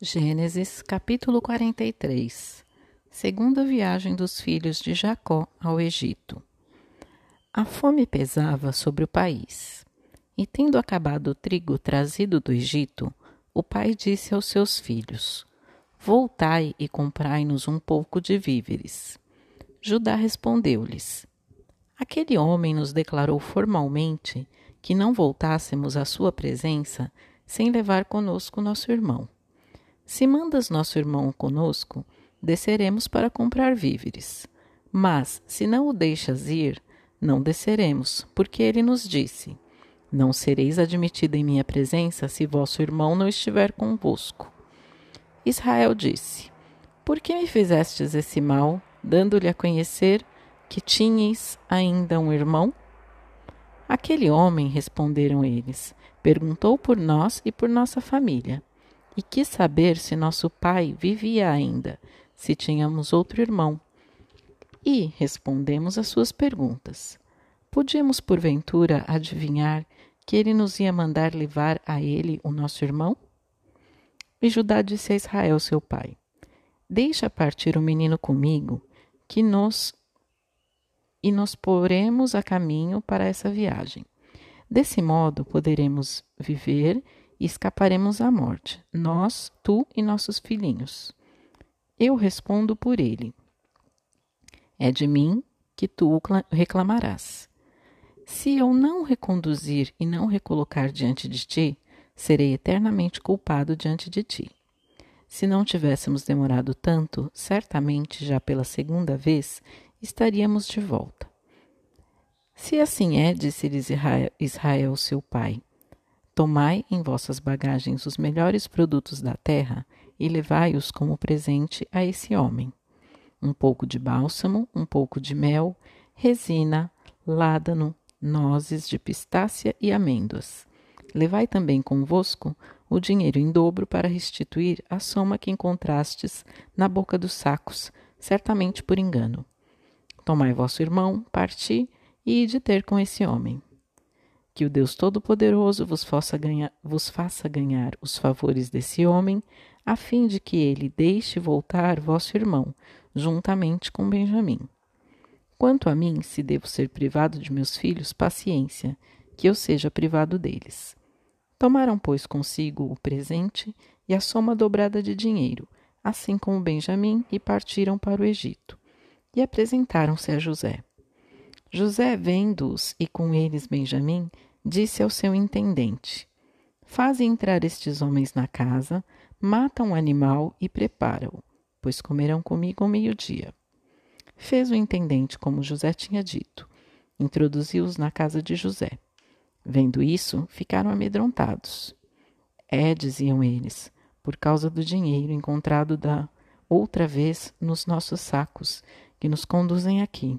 Gênesis capítulo 43 Segunda viagem dos filhos de Jacó ao Egito. A fome pesava sobre o país. E tendo acabado o trigo trazido do Egito, o pai disse aos seus filhos: Voltai e comprai-nos um pouco de víveres. Judá respondeu-lhes: Aquele homem nos declarou formalmente que não voltássemos à sua presença sem levar conosco nosso irmão. Se mandas nosso irmão conosco, desceremos para comprar víveres. Mas, se não o deixas ir, não desceremos, porque ele nos disse: Não sereis admitida em minha presença se vosso irmão não estiver convosco. Israel disse: Por que me fizestes esse mal, dando-lhe a conhecer que tinhais ainda um irmão? Aquele homem, responderam eles, perguntou por nós e por nossa família e quis saber se nosso pai vivia ainda, se tínhamos outro irmão. E respondemos às suas perguntas. Podíamos, porventura, adivinhar que ele nos ia mandar levar a ele o nosso irmão? E Judá disse a Israel, seu pai: Deixa partir o menino comigo, que nos e nos poremos a caminho para essa viagem. Desse modo poderemos viver e escaparemos à morte, nós, tu e nossos filhinhos. Eu respondo por ele. É de mim que tu reclamarás. Se eu não reconduzir e não recolocar diante de ti, serei eternamente culpado diante de ti. Se não tivéssemos demorado tanto, certamente já pela segunda vez estaríamos de volta. Se assim é, disse-lhes Israel, seu pai, Tomai em vossas bagagens os melhores produtos da terra e levai-os como presente a esse homem: um pouco de bálsamo, um pouco de mel, resina, ládano, nozes de pistácia e amêndoas. Levai também convosco o dinheiro em dobro para restituir a soma que encontrastes na boca dos sacos, certamente por engano. Tomai vosso irmão, parti e ide ter com esse homem. Que o Deus Todo-Poderoso vos, vos faça ganhar os favores desse homem, a fim de que ele deixe voltar vosso irmão, juntamente com Benjamim. Quanto a mim, se devo ser privado de meus filhos, paciência, que eu seja privado deles. Tomaram, pois, consigo o presente e a soma dobrada de dinheiro, assim como Benjamim, e partiram para o Egito. E apresentaram-se a José. José, vendo-os e com eles Benjamim, disse ao seu intendente: Faze entrar estes homens na casa, mata um animal e prepara-o, pois comerão comigo ao meio-dia. Fez o intendente como José tinha dito. Introduziu-os na casa de José. Vendo isso, ficaram amedrontados. É, diziam eles, por causa do dinheiro encontrado da outra vez nos nossos sacos, que nos conduzem aqui.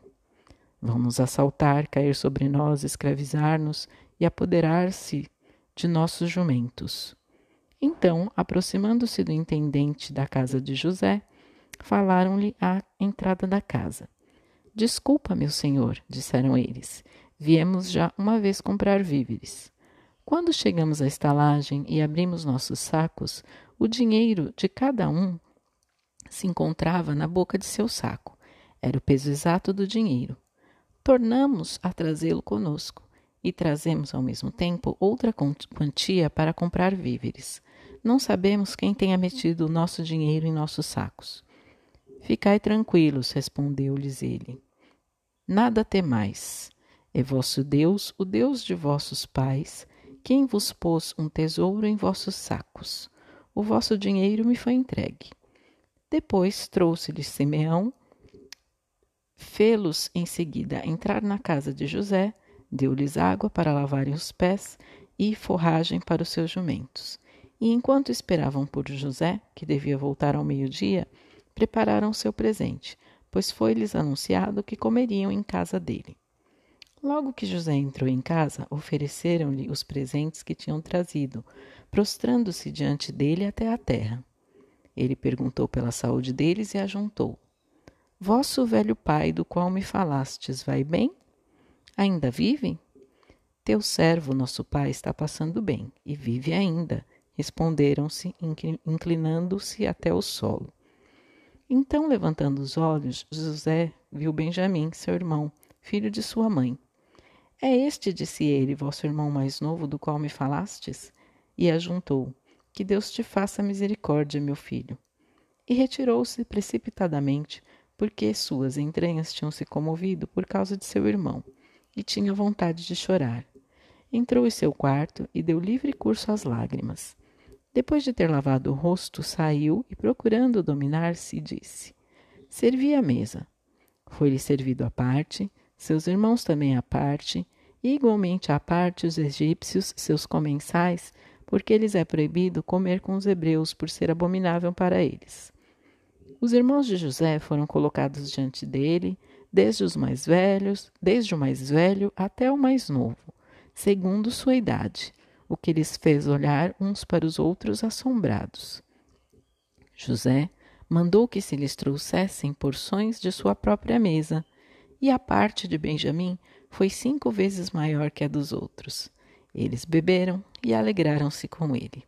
Vão nos assaltar, cair sobre nós, escravizar-nos e apoderar-se de nossos jumentos. Então, aproximando-se do intendente da casa de José, falaram-lhe à entrada da casa. Desculpa, meu senhor, disseram eles. Viemos já uma vez comprar víveres. Quando chegamos à estalagem e abrimos nossos sacos, o dinheiro de cada um se encontrava na boca de seu saco. Era o peso exato do dinheiro. Tornamos a trazê-lo conosco e trazemos ao mesmo tempo outra quantia para comprar víveres. Não sabemos quem tenha metido o nosso dinheiro em nossos sacos. Ficai tranquilos, respondeu-lhes ele. Nada temais. É vosso Deus, o Deus de vossos pais, quem vos pôs um tesouro em vossos sacos. O vosso dinheiro me foi entregue. Depois trouxe-lhes Simeão, fê-los em seguida entrar na casa de José, Deu-lhes água para lavarem os pés e forragem para os seus jumentos. E enquanto esperavam por José, que devia voltar ao meio-dia, prepararam seu presente, pois foi-lhes anunciado que comeriam em casa dele. Logo que José entrou em casa, ofereceram-lhe os presentes que tinham trazido, prostrando-se diante dele até a terra. Ele perguntou pela saúde deles e ajuntou: Vosso velho pai, do qual me falastes, vai bem? Ainda vive? Teu servo, nosso pai, está passando bem, e vive ainda, responderam-se, inclinando-se até o solo. Então, levantando os olhos, José viu Benjamim, seu irmão, filho de sua mãe. É este, disse ele, vosso irmão mais novo, do qual me falastes? E ajuntou: Que Deus te faça misericórdia, meu filho. E retirou-se precipitadamente, porque suas entranhas tinham se comovido por causa de seu irmão, e tinha vontade de chorar. Entrou em seu quarto e deu livre curso às lágrimas. Depois de ter lavado o rosto, saiu e, procurando dominar-se, disse: Servi a mesa. Foi-lhe servido à parte, seus irmãos também à parte, e igualmente à parte os egípcios, seus comensais, porque lhes é proibido comer com os hebreus por ser abominável para eles. Os irmãos de José foram colocados diante dele, desde os mais velhos, desde o mais velho até o mais novo, segundo sua idade, o que lhes fez olhar uns para os outros assombrados. José mandou que se lhes trouxessem porções de sua própria mesa, e a parte de Benjamim foi cinco vezes maior que a dos outros. Eles beberam e alegraram-se com ele.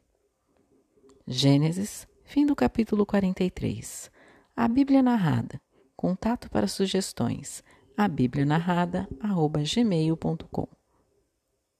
Gênesis, fim do capítulo 43. A Bíblia narrada. Contato para sugestões. A Bíblia narrada, arroba gmail.com.